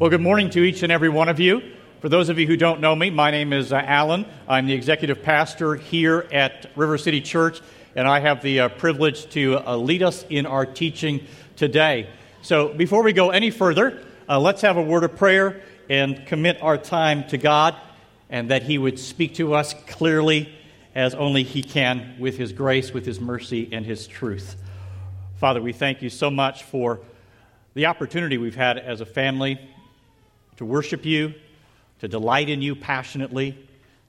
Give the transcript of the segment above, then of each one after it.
Well, good morning to each and every one of you. For those of you who don't know me, my name is uh, Alan. I'm the executive pastor here at River City Church, and I have the uh, privilege to uh, lead us in our teaching today. So, before we go any further, uh, let's have a word of prayer and commit our time to God, and that He would speak to us clearly as only He can with His grace, with His mercy, and His truth. Father, we thank you so much for the opportunity we've had as a family to worship you, to delight in you passionately,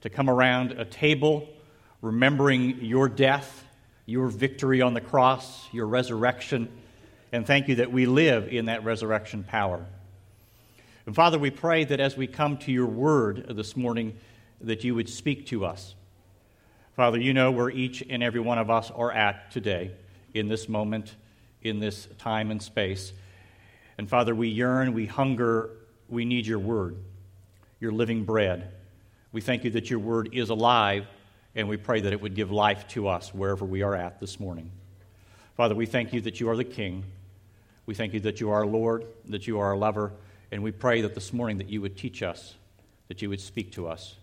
to come around a table remembering your death, your victory on the cross, your resurrection, and thank you that we live in that resurrection power. And Father, we pray that as we come to your word this morning, that you would speak to us. Father, you know where each and every one of us are at today, in this moment, in this time and space. And Father, we yearn, we hunger we need your word, your living bread. We thank you that your word is alive, and we pray that it would give life to us wherever we are at this morning. Father, we thank you that you are the King. We thank you that you are our Lord, that you are our lover, and we pray that this morning that you would teach us, that you would speak to us.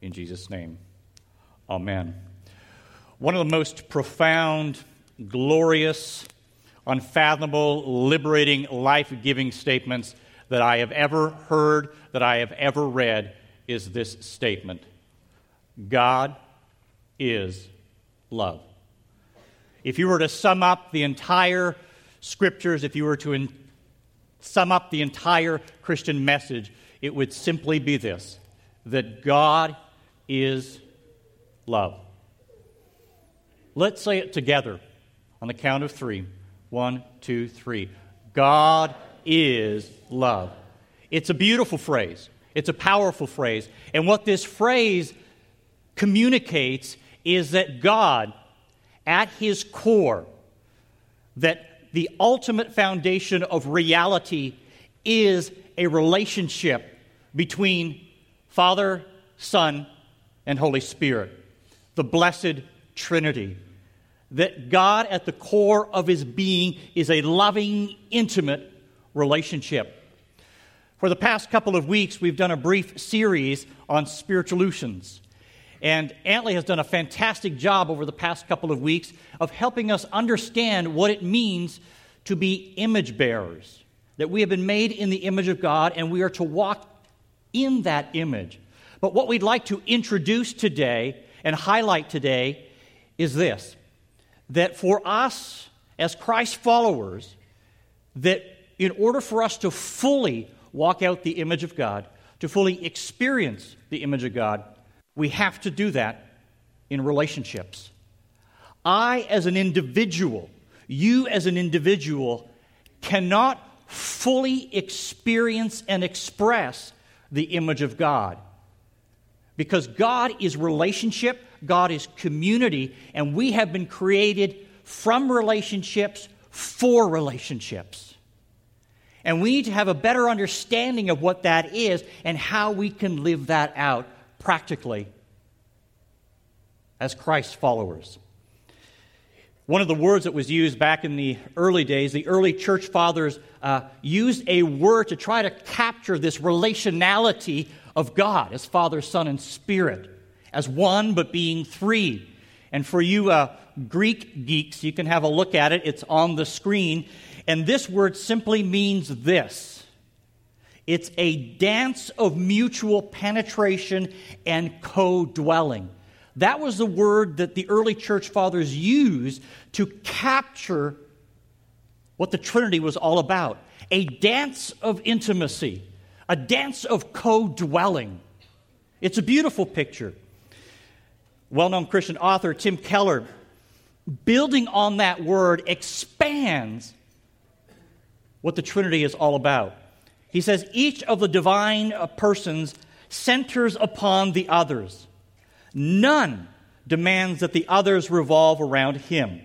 In Jesus' name, amen. One of the most profound, glorious, unfathomable, liberating, life giving statements that I have ever heard, that I have ever read, is this statement God is love. If you were to sum up the entire scriptures, if you were to in- sum up the entire Christian message, it would simply be this that God is love. Let's say it together on the count of three. One, two, three. God is love. It's a beautiful phrase, it's a powerful phrase. And what this phrase communicates is that God, at his core, that the ultimate foundation of reality is a relationship between Father, Son, and Holy Spirit, the blessed Trinity. That God, at the core of his being, is a loving, intimate relationship. For the past couple of weeks, we've done a brief series on spiritualutions. And Antley has done a fantastic job over the past couple of weeks of helping us understand what it means to be image bearers. That we have been made in the image of God and we are to walk in that image. But what we'd like to introduce today and highlight today is this that for us as Christ followers, that in order for us to fully walk out the image of God, to fully experience the image of God, we have to do that in relationships. I, as an individual, you as an individual, cannot fully experience and express the image of God. Because God is relationship, God is community, and we have been created from relationships for relationships. And we need to have a better understanding of what that is and how we can live that out practically as Christ followers. One of the words that was used back in the early days, the early church fathers uh, used a word to try to capture this relationality of God as Father, Son, and Spirit, as one but being three. And for you uh, Greek geeks, you can have a look at it. It's on the screen. And this word simply means this it's a dance of mutual penetration and co dwelling. That was the word that the early church fathers used to capture what the Trinity was all about a dance of intimacy, a dance of co dwelling. It's a beautiful picture. Well known Christian author Tim Keller, building on that word, expands what the Trinity is all about. He says each of the divine uh, persons centers upon the others. None demands that the others revolve around him.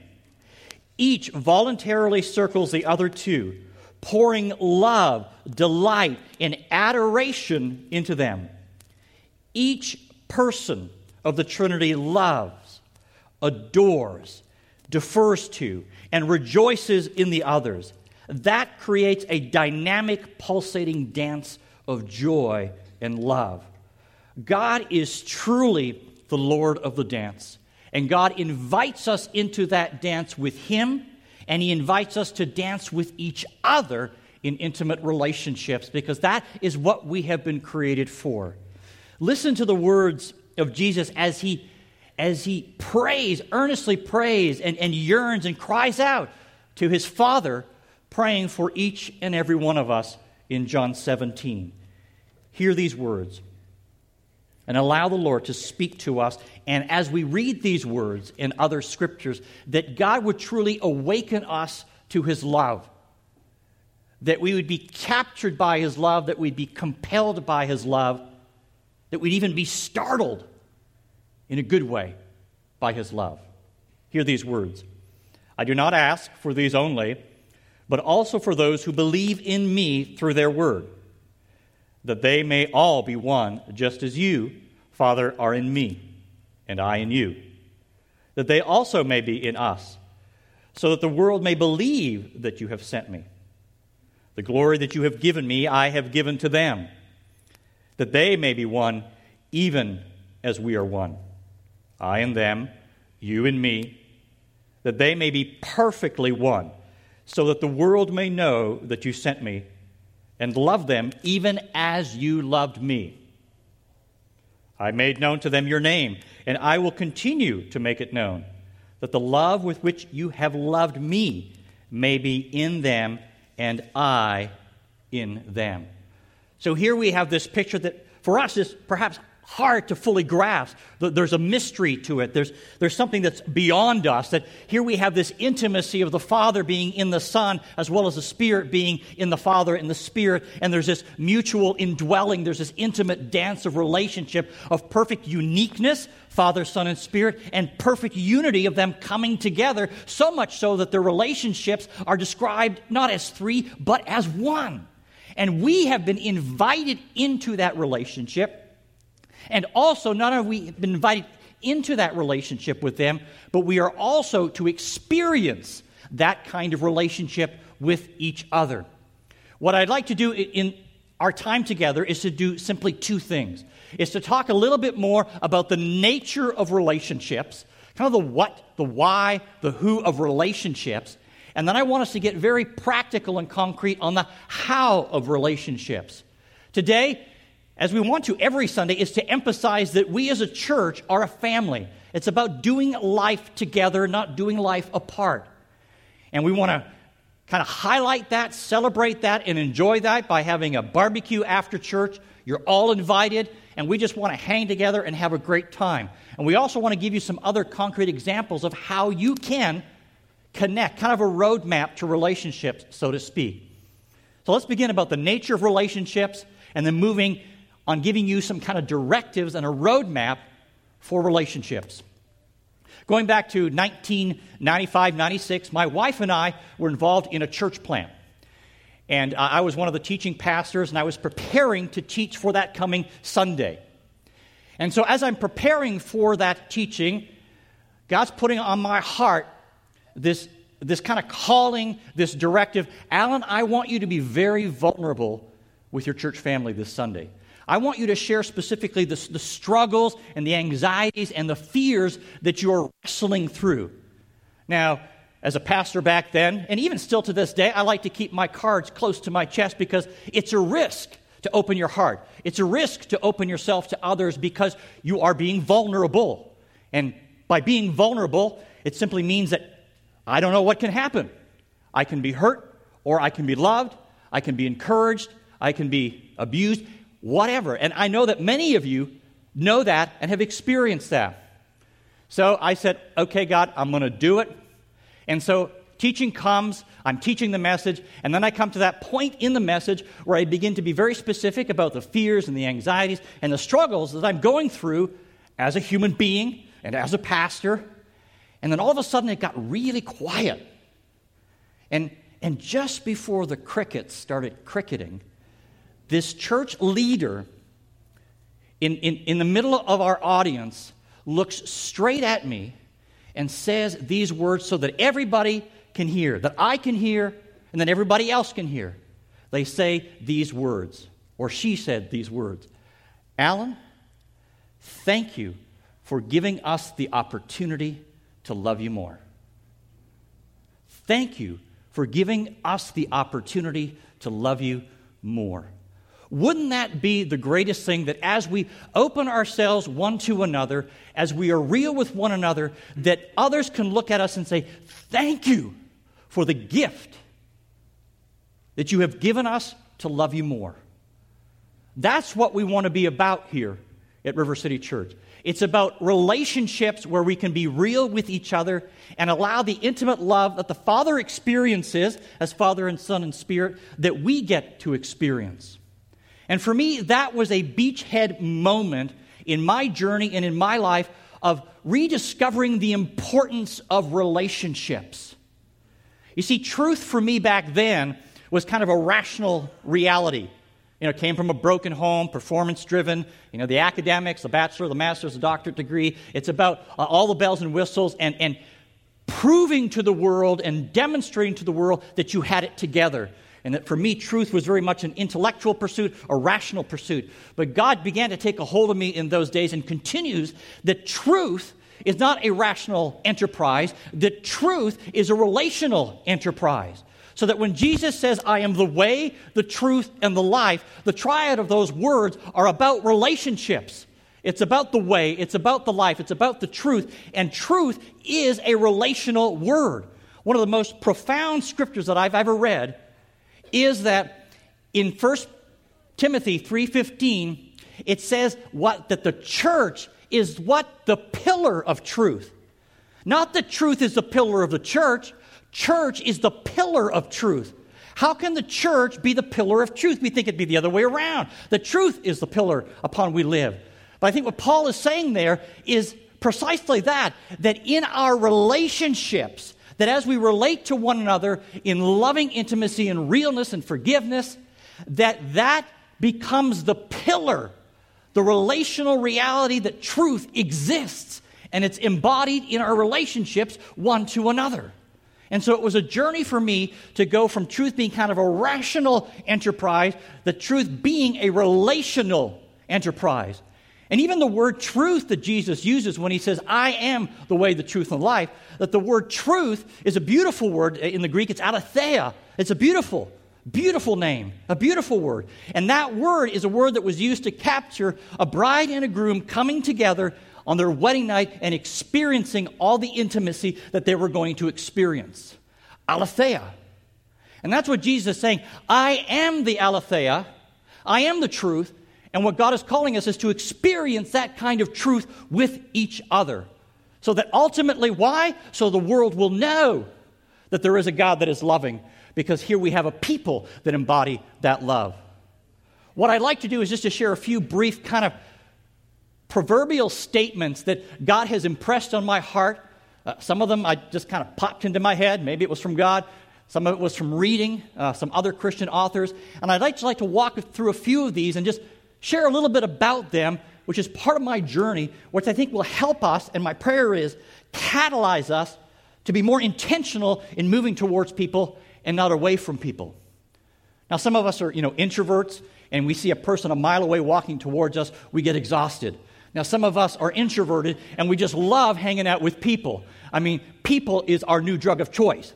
Each voluntarily circles the other two, pouring love, delight, and adoration into them. Each person of the Trinity loves, adores, defers to, and rejoices in the others that creates a dynamic, pulsating dance of joy and love. God is truly the Lord of the dance. And God invites us into that dance with Him, and He invites us to dance with each other in intimate relationships because that is what we have been created for. Listen to the words of Jesus as He as he prays, earnestly prays, and, and yearns and cries out to his Father, praying for each and every one of us in John 17. Hear these words and allow the Lord to speak to us. And as we read these words in other scriptures, that God would truly awaken us to his love, that we would be captured by his love, that we'd be compelled by his love, that we'd even be startled in a good way by his love. Hear these words I do not ask for these only, but also for those who believe in me through their word, that they may all be one, just as you, Father, are in me, and I in you, that they also may be in us, so that the world may believe that you have sent me. The glory that you have given me, I have given to them, that they may be one, even as we are one. I and them, you and me, that they may be perfectly one, so that the world may know that you sent me and love them even as you loved me. I made known to them your name, and I will continue to make it known, that the love with which you have loved me may be in them and I in them. So here we have this picture that for us is perhaps hard to fully grasp. There's a mystery to it. There's, there's something that's beyond us. That here we have this intimacy of the Father being in the Son, as well as the Spirit being in the Father and the Spirit. And there's this mutual indwelling. There's this intimate dance of relationship of perfect uniqueness, Father, Son, and Spirit, and perfect unity of them coming together. So much so that their relationships are described not as three, but as one. And we have been invited into that relationship and also, not only have we been invited into that relationship with them, but we are also to experience that kind of relationship with each other. What I'd like to do in our time together is to do simply two things. Is to talk a little bit more about the nature of relationships, kind of the what, the why, the who of relationships. And then I want us to get very practical and concrete on the how of relationships. Today, as we want to every Sunday, is to emphasize that we as a church are a family. It's about doing life together, not doing life apart. And we want to kind of highlight that, celebrate that, and enjoy that by having a barbecue after church. You're all invited, and we just want to hang together and have a great time. And we also want to give you some other concrete examples of how you can connect, kind of a roadmap to relationships, so to speak. So let's begin about the nature of relationships and then moving on giving you some kind of directives and a roadmap for relationships. Going back to 1995 96, my wife and I were involved in a church plant. And I was one of the teaching pastors, and I was preparing to teach for that coming Sunday. And so, as I'm preparing for that teaching, God's putting on my heart this, this kind of calling, this directive Alan, I want you to be very vulnerable with your church family this Sunday. I want you to share specifically the, the struggles and the anxieties and the fears that you're wrestling through. Now, as a pastor back then, and even still to this day, I like to keep my cards close to my chest because it's a risk to open your heart. It's a risk to open yourself to others because you are being vulnerable. And by being vulnerable, it simply means that I don't know what can happen. I can be hurt, or I can be loved, I can be encouraged, I can be abused whatever. And I know that many of you know that and have experienced that. So I said, okay, God, I'm going to do it. And so teaching comes, I'm teaching the message, and then I come to that point in the message where I begin to be very specific about the fears and the anxieties and the struggles that I'm going through as a human being and as a pastor. And then all of a sudden it got really quiet. And, and just before the crickets started cricketing, this church leader in, in, in the middle of our audience looks straight at me and says these words so that everybody can hear, that I can hear, and that everybody else can hear. They say these words, or she said these words Alan, thank you for giving us the opportunity to love you more. Thank you for giving us the opportunity to love you more. Wouldn't that be the greatest thing that as we open ourselves one to another, as we are real with one another, that others can look at us and say, Thank you for the gift that you have given us to love you more. That's what we want to be about here at River City Church. It's about relationships where we can be real with each other and allow the intimate love that the Father experiences as Father and Son and Spirit that we get to experience. And for me, that was a beachhead moment in my journey and in my life of rediscovering the importance of relationships. You see, truth for me back then was kind of a rational reality. You know, came from a broken home, performance driven. You know, the academics, the bachelor, the master's, the doctorate degree. It's about uh, all the bells and whistles and, and proving to the world and demonstrating to the world that you had it together. And that for me, truth was very much an intellectual pursuit, a rational pursuit. But God began to take a hold of me in those days and continues that truth is not a rational enterprise, that truth is a relational enterprise. So that when Jesus says, I am the way, the truth, and the life, the triad of those words are about relationships. It's about the way, it's about the life, it's about the truth, and truth is a relational word. One of the most profound scriptures that I've ever read is that in 1 Timothy 3:15 it says what that the church is what the pillar of truth. Not that truth is the pillar of the church, Church is the pillar of truth. How can the church be the pillar of truth? We think it'd be the other way around. The truth is the pillar upon we live. But I think what Paul is saying there is precisely that that in our relationships, that as we relate to one another in loving intimacy and realness and forgiveness, that that becomes the pillar, the relational reality that truth exists and it's embodied in our relationships one to another. And so it was a journey for me to go from truth being kind of a rational enterprise, the truth being a relational enterprise. And even the word truth that Jesus uses when he says, I am the way, the truth, and life, that the word truth is a beautiful word uh, in the Greek. It's aletheia. It's a beautiful, beautiful name, a beautiful word. And that word is a word that was used to capture a bride and a groom coming together on their wedding night and experiencing all the intimacy that they were going to experience. Aletheia. And that's what Jesus is saying. I am the aletheia. I am the truth. And what God is calling us is to experience that kind of truth with each other. So that ultimately, why? So the world will know that there is a God that is loving, because here we have a people that embody that love. What I'd like to do is just to share a few brief kind of proverbial statements that God has impressed on my heart. Uh, some of them I just kind of popped into my head. Maybe it was from God. Some of it was from reading uh, some other Christian authors. And I'd like to, like to walk through a few of these and just share a little bit about them, which is part of my journey, which I think will help us, and my prayer is catalyze us to be more intentional in moving towards people and not away from people. Now, some of us are, you know, introverts, and we see a person a mile away walking towards us, we get exhausted. Now, some of us are introverted and we just love hanging out with people. I mean, people is our new drug of choice.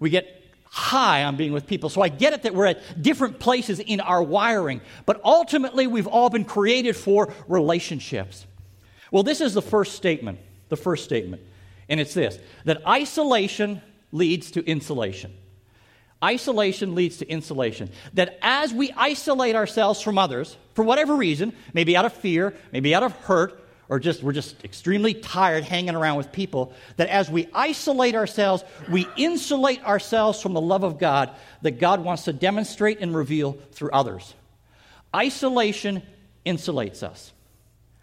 We get high on being with people. So I get it that we're at different places in our wiring, but ultimately we've all been created for relationships. Well, this is the first statement, the first statement, and it's this that isolation leads to insulation. Isolation leads to insulation. That as we isolate ourselves from others, for whatever reason, maybe out of fear, maybe out of hurt, or just we're just extremely tired hanging around with people, that as we isolate ourselves, we insulate ourselves from the love of God that God wants to demonstrate and reveal through others. Isolation insulates us.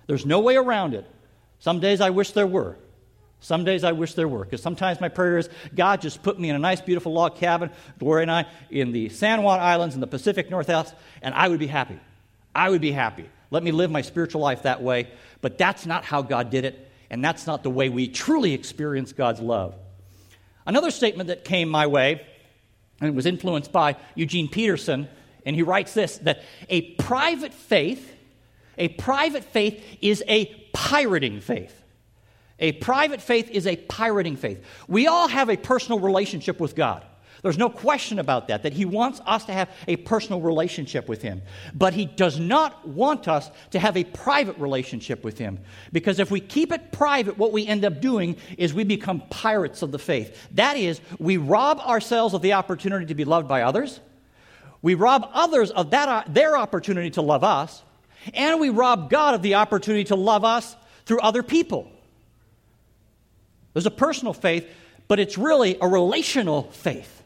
There's no way around it. Some days I wish there were. Some days I wish there were, because sometimes my prayer is God just put me in a nice, beautiful log cabin, Gloria and I, in the San Juan Islands in the Pacific Northwest, and I would be happy. I would be happy. Let me live my spiritual life that way. But that's not how God did it, and that's not the way we truly experience God's love. Another statement that came my way and was influenced by Eugene Peterson, and he writes this that a private faith, a private faith is a pirating faith. A private faith is a pirating faith. We all have a personal relationship with God. There's no question about that, that He wants us to have a personal relationship with Him. But He does not want us to have a private relationship with Him. Because if we keep it private, what we end up doing is we become pirates of the faith. That is, we rob ourselves of the opportunity to be loved by others, we rob others of that, uh, their opportunity to love us, and we rob God of the opportunity to love us through other people. There's a personal faith, but it's really a relational faith.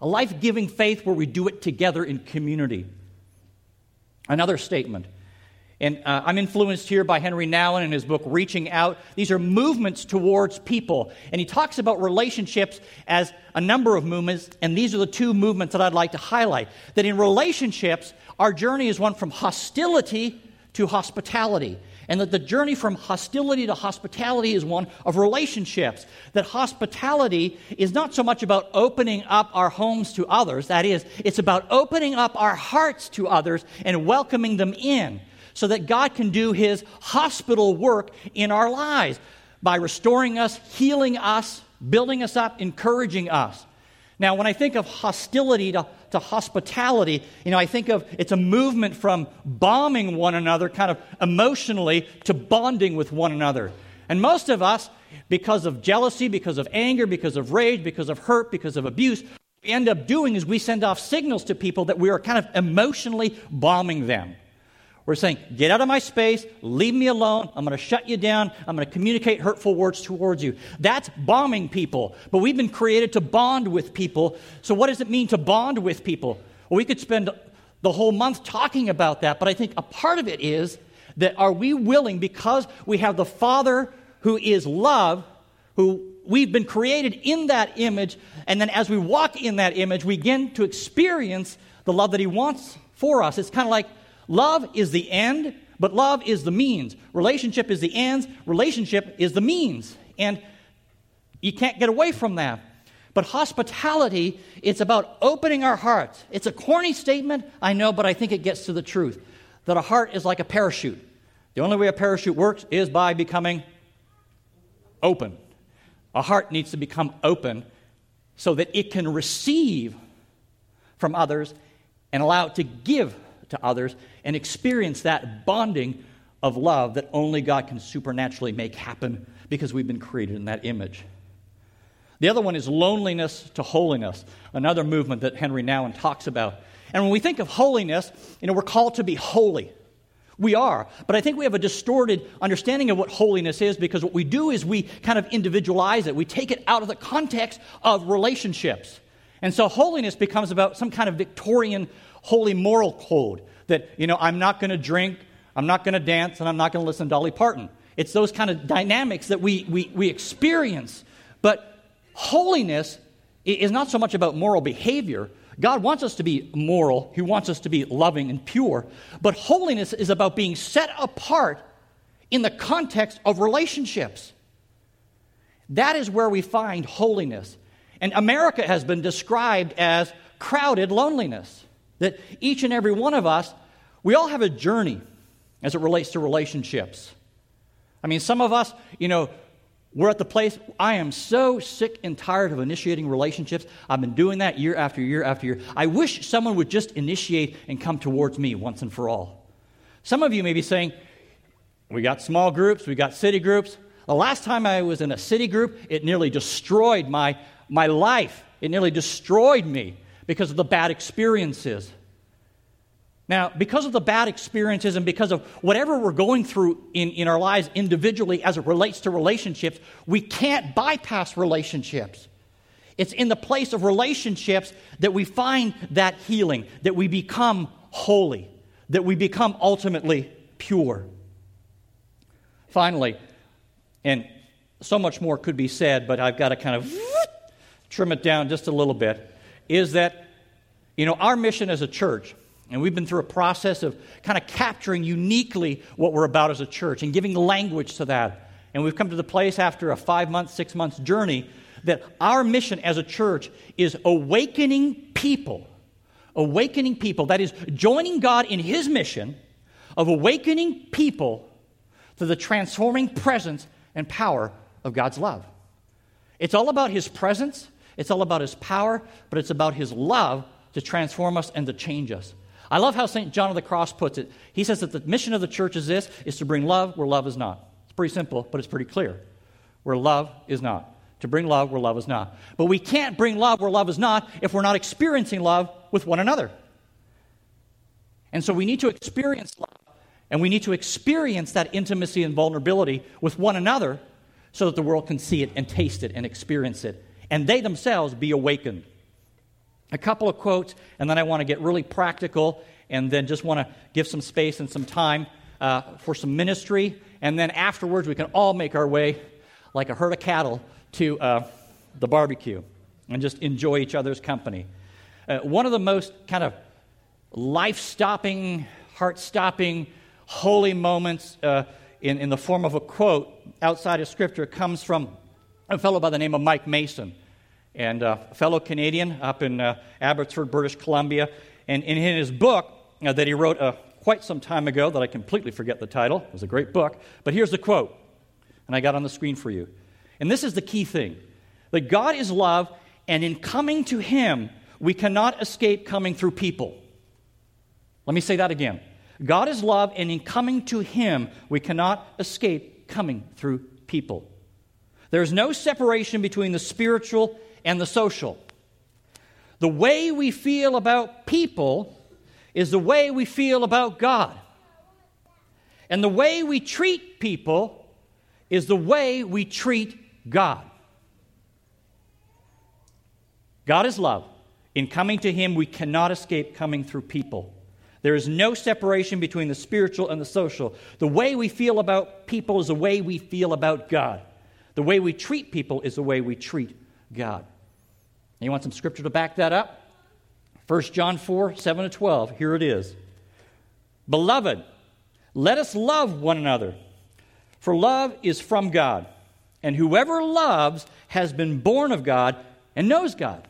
A life giving faith where we do it together in community. Another statement. And uh, I'm influenced here by Henri Nouwen in his book, Reaching Out. These are movements towards people. And he talks about relationships as a number of movements, and these are the two movements that I'd like to highlight. That in relationships, our journey is one from hostility to hospitality and that the journey from hostility to hospitality is one of relationships. That hospitality is not so much about opening up our homes to others, that is, it's about opening up our hearts to others and welcoming them in so that God can do His hospital work in our lives by restoring us, healing us, building us up, encouraging us. Now, when I think of hostility to, to hospitality, you know, I think of it's a movement from bombing one another kind of emotionally to bonding with one another. And most of us, because of jealousy, because of anger, because of rage, because of hurt, because of abuse, we end up doing is we send off signals to people that we are kind of emotionally bombing them. We're saying, get out of my space, leave me alone, I'm going to shut you down, I'm going to communicate hurtful words towards you. That's bombing people. But we've been created to bond with people. So, what does it mean to bond with people? Well, we could spend the whole month talking about that, but I think a part of it is that are we willing, because we have the Father who is love, who we've been created in that image, and then as we walk in that image, we begin to experience the love that He wants for us. It's kind of like Love is the end, but love is the means. Relationship is the ends, relationship is the means. And you can't get away from that. But hospitality, it's about opening our hearts. It's a corny statement, I know, but I think it gets to the truth that a heart is like a parachute. The only way a parachute works is by becoming open. A heart needs to become open so that it can receive from others and allow it to give to others and experience that bonding of love that only God can supernaturally make happen because we've been created in that image. The other one is loneliness to holiness, another movement that Henri Nouwen talks about. And when we think of holiness, you know, we're called to be holy. We are. But I think we have a distorted understanding of what holiness is because what we do is we kind of individualize it. We take it out of the context of relationships. And so holiness becomes about some kind of Victorian holy moral code that, you know, I'm not going to drink, I'm not going to dance, and I'm not going to listen to Dolly Parton. It's those kind of dynamics that we, we, we experience. But holiness is not so much about moral behavior. God wants us to be moral, He wants us to be loving and pure. But holiness is about being set apart in the context of relationships. That is where we find holiness. And America has been described as crowded loneliness. That each and every one of us, we all have a journey as it relates to relationships. I mean, some of us, you know, we're at the place, I am so sick and tired of initiating relationships. I've been doing that year after year after year. I wish someone would just initiate and come towards me once and for all. Some of you may be saying, we got small groups, we got city groups. The last time I was in a city group, it nearly destroyed my, my life. It nearly destroyed me because of the bad experiences. Now, because of the bad experiences and because of whatever we're going through in, in our lives individually as it relates to relationships, we can't bypass relationships. It's in the place of relationships that we find that healing, that we become holy, that we become ultimately pure. Finally, and so much more could be said, but I've got to kind of trim it down just a little bit is that, you know, our mission as a church, and we've been through a process of kind of capturing uniquely what we're about as a church and giving language to that. And we've come to the place after a five month, six months journey that our mission as a church is awakening people, awakening people, that is, joining God in His mission of awakening people to the transforming presence and power of God's love. It's all about His presence, it's all about His power, but it's about His love to transform us and to change us. I love how St. John of the Cross puts it. He says that the mission of the church is this is to bring love where love is not. It's pretty simple, but it's pretty clear. Where love is not. To bring love where love is not. But we can't bring love where love is not if we're not experiencing love with one another. And so we need to experience love, and we need to experience that intimacy and vulnerability with one another so that the world can see it and taste it and experience it, and they themselves be awakened. A couple of quotes, and then I want to get really practical and then just want to give some space and some time uh, for some ministry. And then afterwards, we can all make our way like a herd of cattle to uh, the barbecue and just enjoy each other's company. Uh, one of the most kind of life stopping, heart stopping, holy moments uh, in, in the form of a quote outside of Scripture comes from a fellow by the name of Mike Mason and a fellow Canadian up in uh, Abbotsford, British Columbia. And in his book uh, that he wrote uh, quite some time ago, that I completely forget the title, it was a great book, but here's the quote, and I got on the screen for you. And this is the key thing that God is love, and in coming to Him, we cannot escape coming through people. Let me say that again. God is love, and in coming to Him, we cannot escape coming through people. There is no separation between the spiritual and the social. The way we feel about people is the way we feel about God. And the way we treat people is the way we treat God. God is love. In coming to Him, we cannot escape coming through people. There is no separation between the spiritual and the social. The way we feel about people is the way we feel about God. The way we treat people is the way we treat God. You want some scripture to back that up? 1 John 4 7 to 12. Here it is. Beloved, let us love one another, for love is from God. And whoever loves has been born of God and knows God.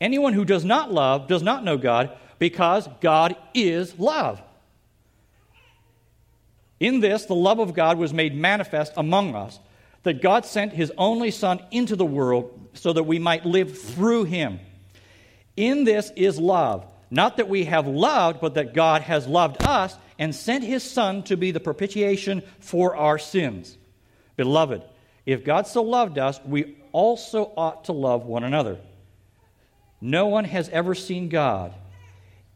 Anyone who does not love does not know God, because God is love. In this, the love of God was made manifest among us that God sent his only Son into the world so that we might live through him. In this is love. Not that we have loved, but that God has loved us and sent his Son to be the propitiation for our sins. Beloved, if God so loved us, we also ought to love one another. No one has ever seen God.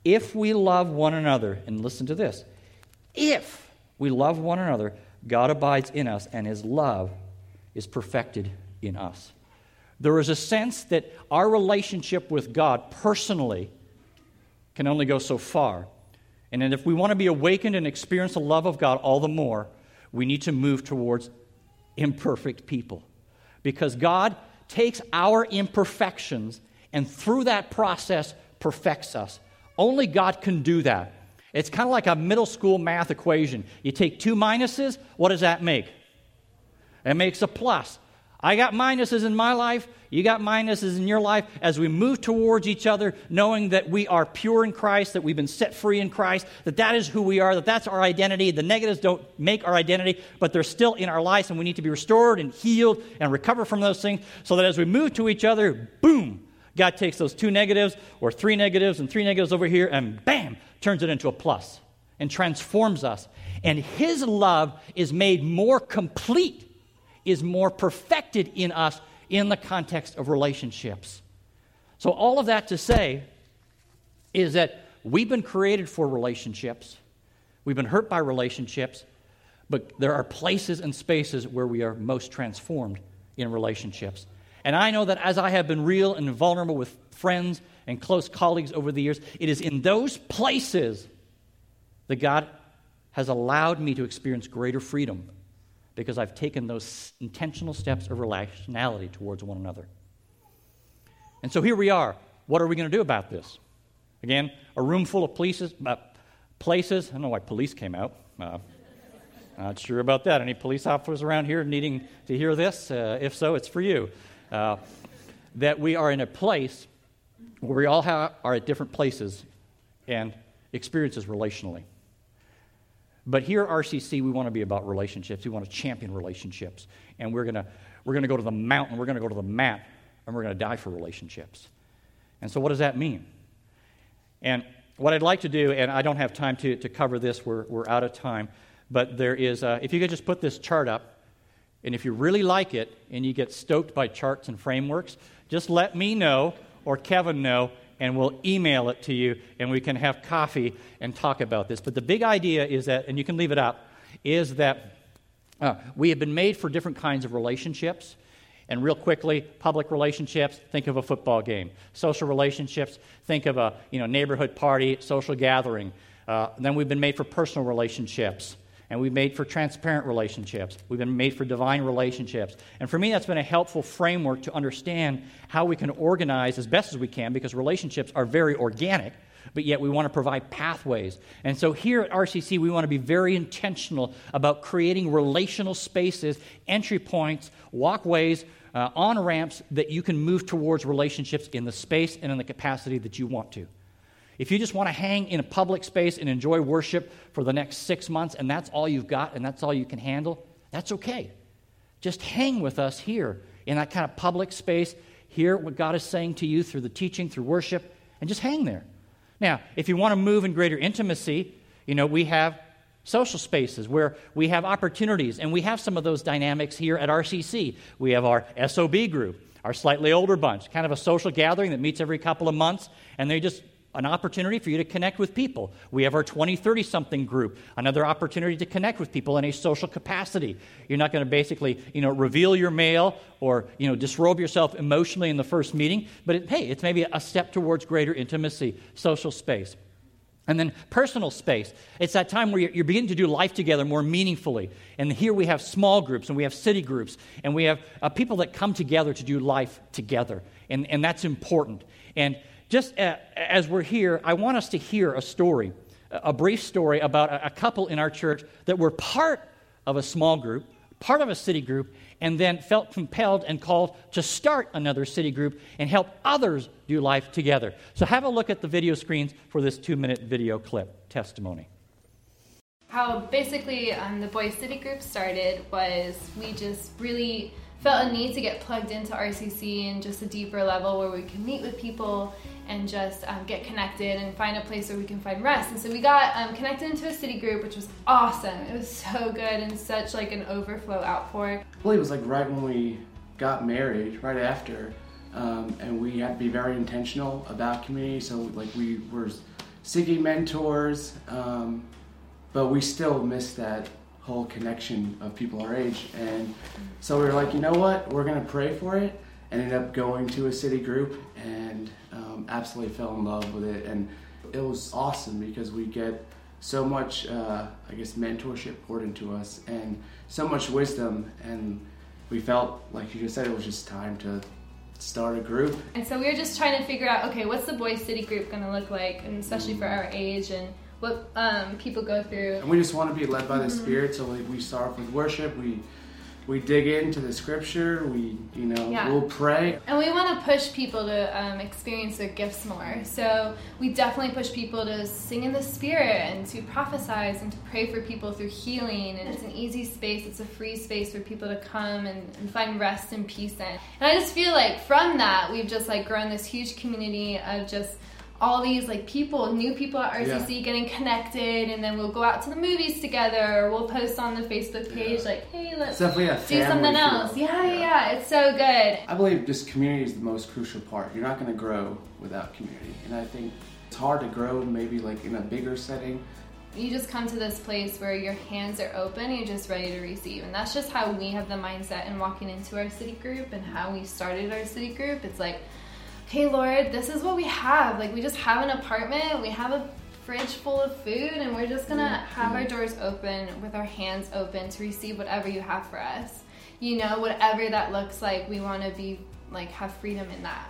If we love one another, and listen to this if we love one another, God abides in us, and his love is perfected in us. There is a sense that our relationship with God personally can only go so far. And if we want to be awakened and experience the love of God all the more, we need to move towards imperfect people. Because God takes our imperfections and through that process perfects us. Only God can do that. It's kind of like a middle school math equation. You take two minuses, what does that make? It makes a plus. I got minuses in my life, you got minuses in your life. As we move towards each other, knowing that we are pure in Christ, that we've been set free in Christ, that that is who we are, that that's our identity. The negatives don't make our identity, but they're still in our lives, and we need to be restored and healed and recover from those things so that as we move to each other, boom, God takes those two negatives or three negatives and three negatives over here and bam, turns it into a plus and transforms us. And His love is made more complete is more perfected in us in the context of relationships. So, all of that to say is that we've been created for relationships, we've been hurt by relationships, but there are places and spaces where we are most transformed in relationships. And I know that as I have been real and vulnerable with friends and close colleagues over the years, it is in those places that God has allowed me to experience greater freedom because I've taken those intentional steps of relationality towards one another. And so here we are. What are we going to do about this? Again, a room full of places. Uh, places. I don't know why police came out. Uh, not sure about that. Any police officers around here needing to hear this? Uh, if so, it's for you. uh, that we are in a place where we all have, are at different places and experiences relationally. But here at RCC, we want to be about relationships. We want to champion relationships. And we're going to, we're going to go to the mountain, we're going to go to the mat, and we're going to die for relationships. And so, what does that mean? And what I'd like to do, and I don't have time to, to cover this, we're, we're out of time, but there is, uh, if you could just put this chart up, and if you really like it and you get stoked by charts and frameworks, just let me know or Kevin know, and we'll email it to you, and we can have coffee and talk about this. But the big idea is that, and you can leave it up, is that uh, we have been made for different kinds of relationships. And real quickly, public relationships, think of a football game. Social relationships, think of a you know, neighborhood party, social gathering. Uh, then we've been made for personal relationships and we've made for transparent relationships. We've been made for divine relationships. And for me, that's been a helpful framework to understand how we can organize as best as we can because relationships are very organic, but yet we want to provide pathways. And so here at RCC, we want to be very intentional about creating relational spaces, entry points, walkways, uh, on ramps that you can move towards relationships in the space and in the capacity that you want to. If you just want to hang in a public space and enjoy worship for the next six months and that's all you've got and that's all you can handle, that's okay. Just hang with us here in that kind of public space, hear what God is saying to you through the teaching, through worship, and just hang there. Now, if you want to move in greater intimacy, you know, we have social spaces where we have opportunities, and we have some of those dynamics here at RCC. We have our SOB group, our slightly older bunch, kind of a social gathering that meets every couple of months, and they just an opportunity for you to connect with people. We have our 20, 30 something group, another opportunity to connect with people in a social capacity. You're not going to basically, you know, reveal your mail or, you know, disrobe yourself emotionally in the first meeting, but it, hey, it's maybe a step towards greater intimacy, social space. And then personal space. It's that time where you're, beginning to do life together more meaningfully. And here we have small groups and we have city groups and we have uh, people that come together to do life together. And, and that's important. And just as we're here, I want us to hear a story, a brief story about a couple in our church that were part of a small group, part of a city group, and then felt compelled and called to start another city group and help others do life together. So, have a look at the video screens for this two minute video clip testimony. How basically um, the Boys City group started was we just really felt a need to get plugged into RCC and just a deeper level where we can meet with people and just um, get connected and find a place where we can find rest. And so we got um, connected into a city group, which was awesome. It was so good and such like an overflow outpour. Believe it was like right when we got married, right after, um, and we had to be very intentional about community. So like we were seeking mentors, um, but we still missed that whole connection of people our age. And so we were like, you know what? We're gonna pray for it. Ended up going to a city group and um, absolutely fell in love with it. And it was awesome because we get so much, uh, I guess, mentorship poured into us and so much wisdom. And we felt, like you just said, it was just time to start a group. And so we were just trying to figure out, okay, what's the boys city group going to look like, and especially for our age and what um, people go through. And we just want to be led by the mm-hmm. Spirit. So like we start with worship. We we dig into the Scripture. We you know yeah. we'll pray. And we want to push people to um, experience their gifts more. So we definitely push people to sing in the Spirit and to prophesize and to pray for people through healing. And it's an easy space. It's a free space for people to come and, and find rest and peace in. And I just feel like from that we've just like grown this huge community of just all these like people, new people at RCC yeah. getting connected, and then we'll go out to the movies together. Or we'll post on the Facebook page yeah. like, "Hey, let's do something else." Yeah, yeah, yeah, it's so good. I believe just community is the most crucial part. You're not going to grow without community, and I think it's hard to grow maybe like in a bigger setting. You just come to this place where your hands are open, you're just ready to receive. And that's just how we have the mindset in walking into our city group and how we started our city group. It's like, hey Lord, this is what we have. Like we just have an apartment, we have a fridge full of food, and we're just gonna have our doors open with our hands open to receive whatever you have for us. You know, whatever that looks like, we wanna be like have freedom in that.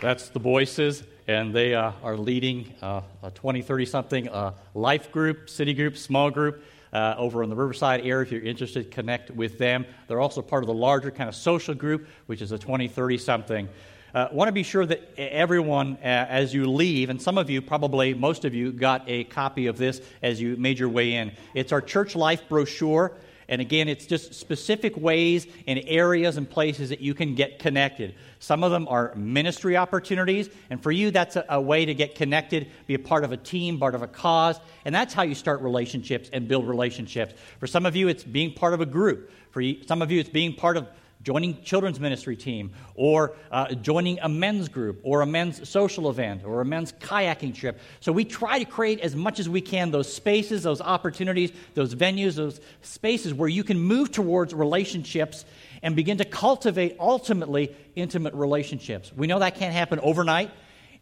That's the Boyces, and they uh, are leading uh, a 20, 30 something uh, life group, city group, small group uh, over in the Riverside area. If you're interested, connect with them. They're also part of the larger kind of social group, which is a 20, 30 something. Uh, want to be sure that everyone, uh, as you leave, and some of you, probably most of you, got a copy of this as you made your way in. It's our church life brochure. And again, it's just specific ways and areas and places that you can get connected. Some of them are ministry opportunities, and for you, that's a, a, way to get connected, be a part of a team, part of a cause, and that's how you start relationships and build relationships. For some of you, it's being part of a group. For you, some of you, it's being part of joining children's ministry team or uh, joining a men's group or a men's social event or a men's kayaking trip. So we try to create as much as we can those spaces those opportunities those venues those spaces where you can move towards relationships and begin to cultivate ultimately intimate relationships. We know that can't happen overnight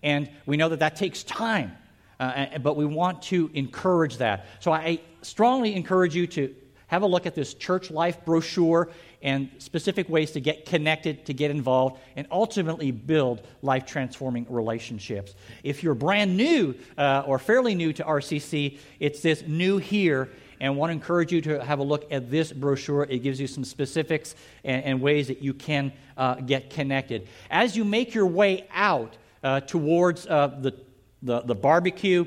and we know that that takes time uh, but we want to encourage that. So i strongly encourage you to have a look at this church life brochure and specific ways to get connected, to get involved, and ultimately build life transforming relationships. If you're brand new uh, or fairly new to RCC, it's this new here. And I want to encourage you to have a look at this brochure. It gives you some specifics and, and ways that you can uh, get connected. As you make your way out uh, towards uh, the, the, the, barbecue,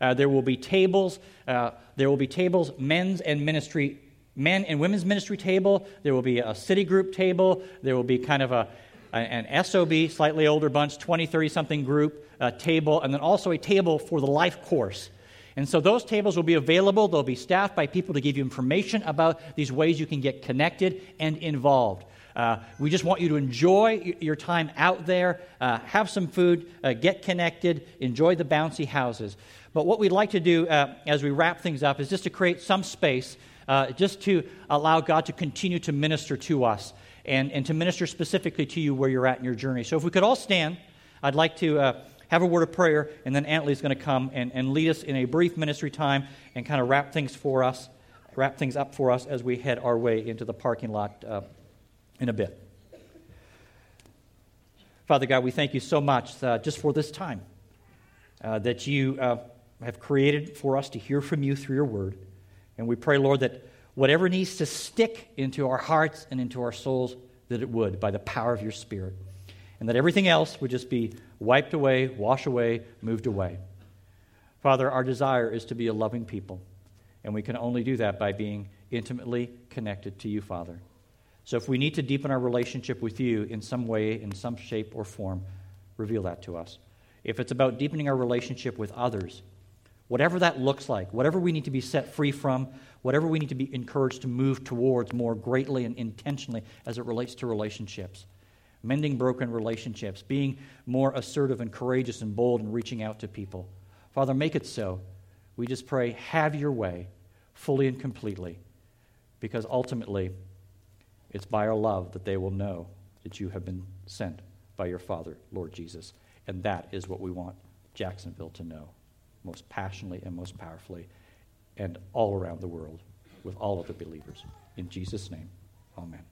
uh, there will be tables. Uh, there will be tables, men's and ministry men and women's ministry table. There will be a city group table. There will be kind of a, an SOB, slightly older bunch, 20, 30 something group uh, table, and then also a table for the life course. And so those tables will be available. They'll be staffed by people to give you information about these ways you can get connected and involved. Uh, we just want you to enjoy your time out there, uh, have some food, uh, get connected, enjoy the bouncy houses. But what we'd like to do uh, as we wrap things up is just to create some space uh, just to allow God to continue to minister to us and, and to minister specifically to you where you're at in your journey. So if we could all stand, I'd like to uh, have a word of prayer, and then Antley's going to come and, and lead us in a brief ministry time and kind of wrap things for us, wrap things up for us as we head our way into the parking lot uh, in a bit. Father God, we thank you so much uh, just for this time uh, that you uh, have created for us to hear from you through your word. And we pray, Lord, that whatever needs to stick into our hearts and into our souls, that it would by the power of your Spirit. And that everything else would just be wiped away, washed away, moved away. Father, our desire is to be a loving people. And we can only do that by being intimately connected to you, Father. So if we need to deepen our relationship with you in some way, in some shape or form, reveal that to us. If it's about deepening our relationship with others, whatever that looks like, whatever we need to be set free from, whatever we need to be encouraged to move towards more greatly and intentionally as it relates to relationships. Mending broken relationships, being more assertive and courageous and bold and reaching out to people. Father, make it so. We just pray, have your way fully and completely, because ultimately it's by our love that they will know that you have been sent by your Father, Lord Jesus. And that is what we want Jacksonville to know most passionately and most powerfully, and all around the world with all of the believers. In Jesus' name, amen.